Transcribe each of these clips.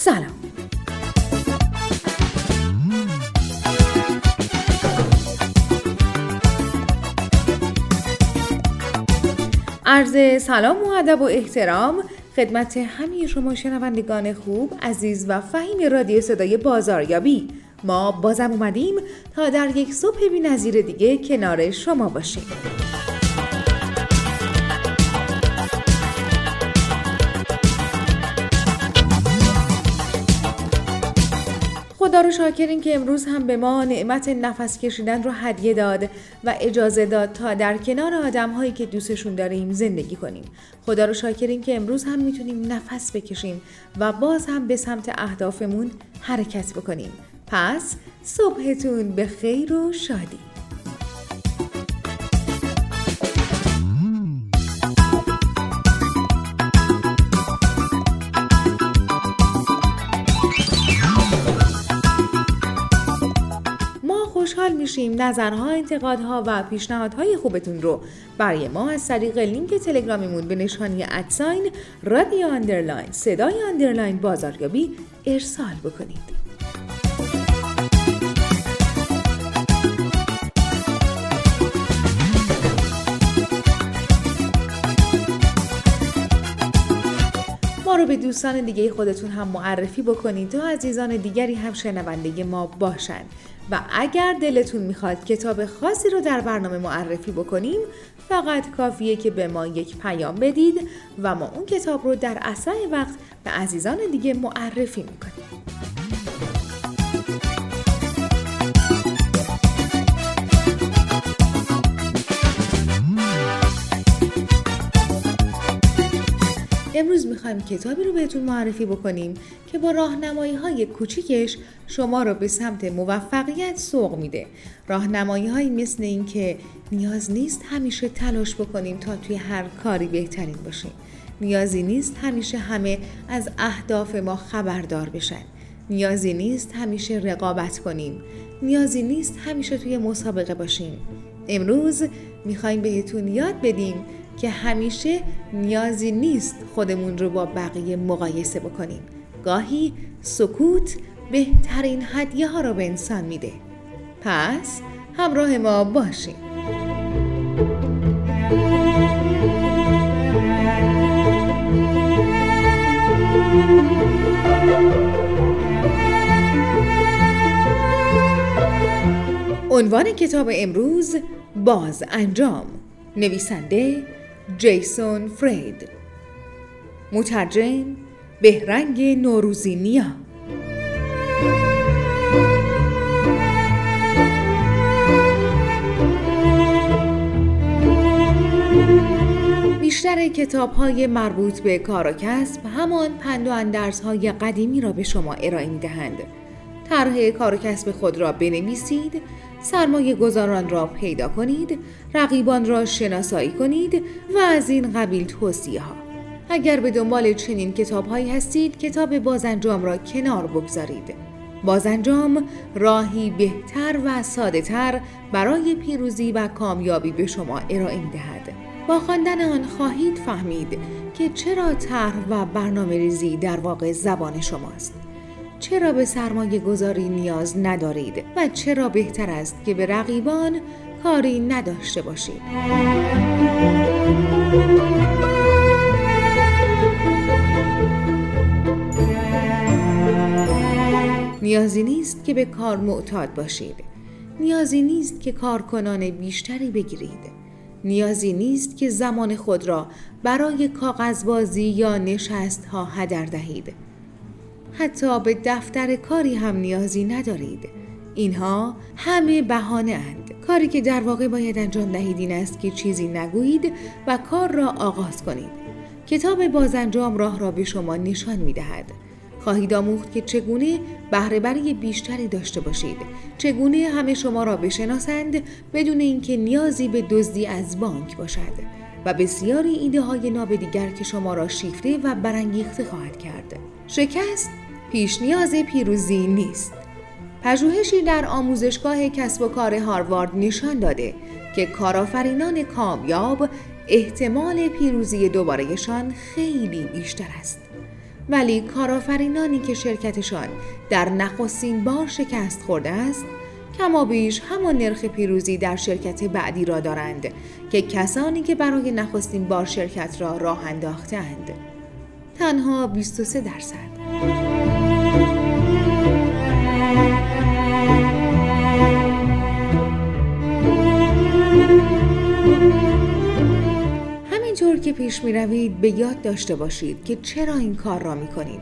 سلام. عرض سلام و ادب و احترام خدمت همه شما شنوندگان خوب عزیز و فهیم رادیو صدای بازاریابی. ما بازم اومدیم تا در یک صبح بی‌نظیر دیگه کنار شما باشیم. خدا رو شاکرین که امروز هم به ما نعمت نفس کشیدن رو هدیه داد و اجازه داد تا در کنار آدم هایی که دوستشون داریم زندگی کنیم. خدا رو شاکرین که امروز هم می‌تونیم نفس بکشیم و باز هم به سمت اهدافمون حرکت بکنیم. پس صبحتون به خیر و شادی. خوشحال میشیم نظرها، انتقادها و پیشنهادهای خوبتون رو برای ما از طریق لینک تلگرامیمون به نشانی at sign رادیو underline صدای underline بازاریابی ارسال بکنید. رو به دوستان دیگه خودتون هم معرفی بکنید تا عزیزان دیگری هم شنونده ما باشن. و اگر دلتون می‌خواد کتاب خاصی رو در برنامه معرفی بکنیم فقط کافیه که به ما یک پیام بدید و ما اون کتاب رو در اسرع وقت به عزیزان دیگه معرفی می‌کنیم. امروز می‌خوایم کتابی رو بهتون معرفی بکنیم که با راهنمایی های کوچیکش شما رو به سمت موفقیت سوق میده. راهنمایی های مثل این که نیاز نیست همیشه تلاش بکنیم تا توی هر کاری بهترین باشیم. نیازی نیست همیشه همه از اهداف ما خبردار بشن. نیازی نیست همیشه رقابت کنیم. نیازی نیست همیشه توی مسابقه باشیم. امروز می‌خوایم بهتون یاد بدیم که همیشه نیازی نیست خودمون رو با بقیه مقایسه بکنیم. گاهی سکوت بهترین هدیه ها رو به انسان میده. پس همراه ما باشیم عنوان کتاب امروز باز انجام. نویسنده جیسون فرید. مترجم بهرنگ نوروزی نیا. بیشتر کتاب های مربوط به کار و کسب همان پند و اندرس های قدیمی را به شما ارائه می دهند. طرح کار و کسب خود را بنویسید، سرمایه گذاران را پیدا کنید، رقیبان را شناسایی کنید و از این قبیل توصیه ها. اگر به دنبال چنین کتاب هایی هستید، کتاب بازنجام را کنار بگذارید. بازنجام راهی بهتر و ساده تر برای پیروزی و کامیابی به شما ارائه دهد. با خواندن آن خواهید فهمید که چرا طرح و برنامه ریزی در واقع زبان شماست. چرا به سرمایه گذاری نیاز ندارید و چرا بهتر است که به رقیبان کاری نداشته باشید. نیازی نیست که به کار معتاد باشید. نیازی نیست که کارکنان بیشتری بگیرید. نیازی نیست که زمان خود را برای کاغذبازی یا نشست ها هدر دهید. حتی به دفتر کاری هم نیازی ندارید. اینها همه بهانه اند. کاری که در واقع باید انجام دهید این است که چیزی نگویید و کار را آغاز کنید. کتاب بازانجام راه را به شما نشان می دهد. خواهید آموخت که چگونه بهرهبری بیشتری داشته باشید چگونه همه شما را بشناسند بدون اینکه نیازی به دزدی از بانک باشد و بسیاری ایده های ناب دیگر که شما را شیفته و برانگیخته خواهد کرد شکست پیش نیاز پیروزی نیست. پژوهشی در آموزشگاه کسب و کار هاروارد نشان داده که کارآفرینان کامیاب احتمال پیروزی دوبارهشان خیلی بیشتر است. ولی کارآفرینانی که شرکتشان در نخستین بار شکست خورده است کما بیش همان نرخ پیروزی در شرکت بعدی را دارند که کسانی که برای نخستین بار شرکت را راه انداختند تنها 23 درصد. می روید به یاد داشته باشید که چرا این کار را می کنید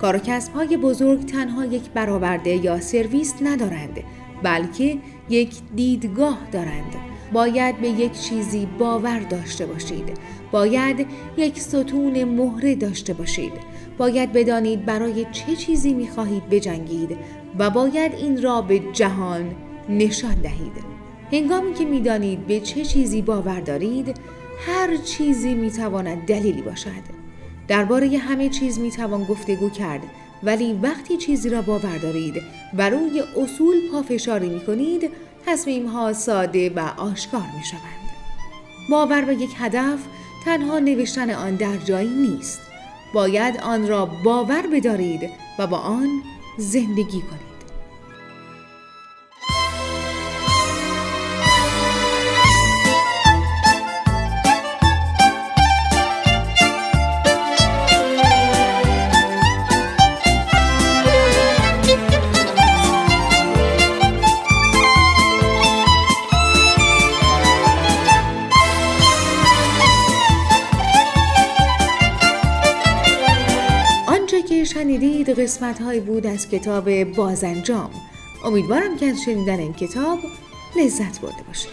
کار و های بزرگ تنها یک برآورده یا سرویس ندارند بلکه یک دیدگاه دارند. باید به یک چیزی باور داشته باشید. باید یک ستون مهره داشته باشید. باید بدانید برای چه چیزی می خواهید بجنگید و باید این را به جهان نشان دهید. هنگامی که می‌دانید به چه چیزی باور دارید هر چیزی می‌تواند دلیلی باشد درباره همه چیز می‌توان گفتگو کرد ولی وقتی چیزی را باور دارید و روی اصول پافشاری می کنید تصمیم ها ساده و آشکار می شوند. باور به یک هدف تنها نوشتن آن در جایی نیست. باید آن را باور بدارید و با آن زندگی کنید. شنیدید قسمت های بود از کتاب بازنجام. امیدوارم که از شنیدن این کتاب لذت برده باشید.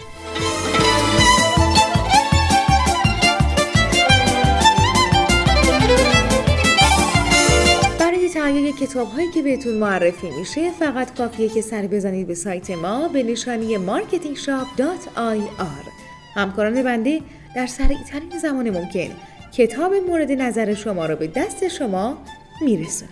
برای تهیه کتاب هایی که بهتون معرفی میشه فقط کافیه که سر بزنید به سایت ما به نشانی marketingshop.ir همکاران بنده در سریع ترین زمان ممکن کتاب مورد نظر شما را به دست شما میرسونه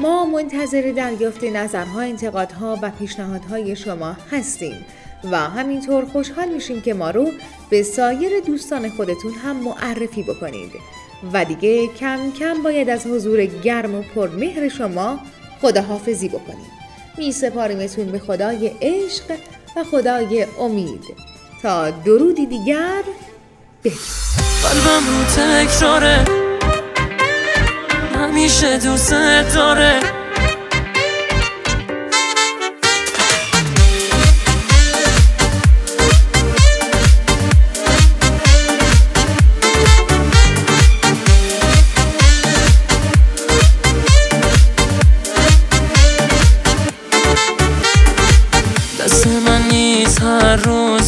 ما منتظر دریافت نظرها، انتقادها و پیشنهادهای شما هستیم و همینطور خوشحال میشیم که ما رو به سایر دوستان خودتون هم معرفی بکنید. و دیگه کم کم باید از حضور گرم و پرمهر شما خداحافظی بکنیم. می سپاریمتون به خدای عشق و خدای امید. تا درودی دیگر قلبم رو تکراره. همیشه دوست داره.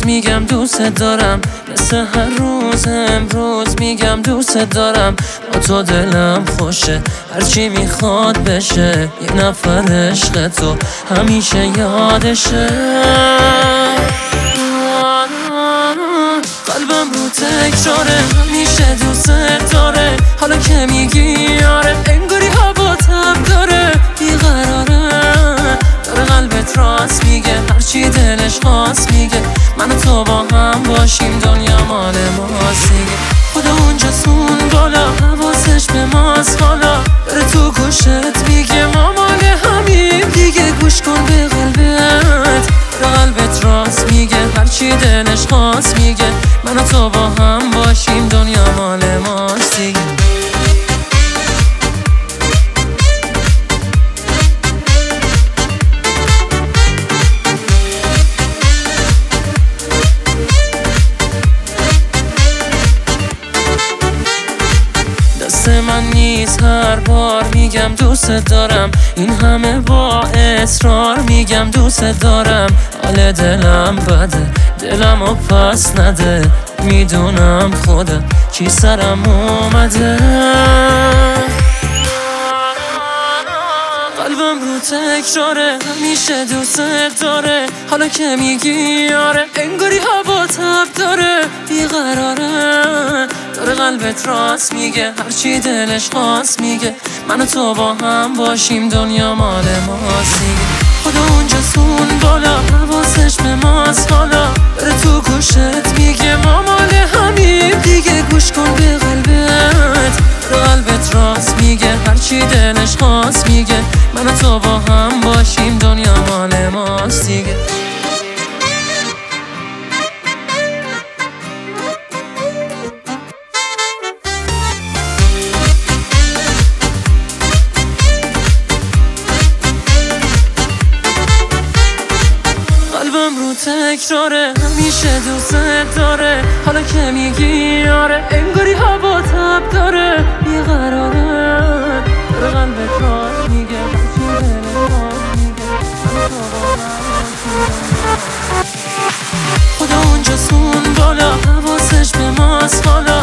میگم دوست دارم. مثل هر روز امروز میگم دوست دارم. با تو دلم خوشه. هرچی می‌خواد بشه. یه نفر عشق تو همیشه یادشه. قلبم رو تکراره. همیشه دوست ماست حالا بره تو گوشت میگه ما مال همین دیگه گوش کن به قلبت. به قلبت راست میگه هرچی دلش خواست میگه. من و تو با هم من نیست. هر بار میگم دوست دارم. این همه با اصرار میگم دوست دارم. حال دلم بده. دلم و پس نده. می‌دونم خودم چی سرم اومده. قلبم رو تکراره. همیشه دوست داره. حالا که میگی آره انگاری هوا تب داره. بیقراره. داره قلبت راست میگه. هرچی دلش خواست میگه. من تو با هم باشیم. دنیا مال ماست خدا اونجا سون بالا حواسش به ماست حالا. بره تو گوشت میگه ما مال همیم. دیگه گوش کن به قلبت. قلبت راست میگه. هرچی دلش تکراره همیشه دوست داره. حالا که میگی آره انگاری هوا تب داره. بیقراره داره قلبت راست میگه. خدا اونجا سون بالا حواسش به ماست حالا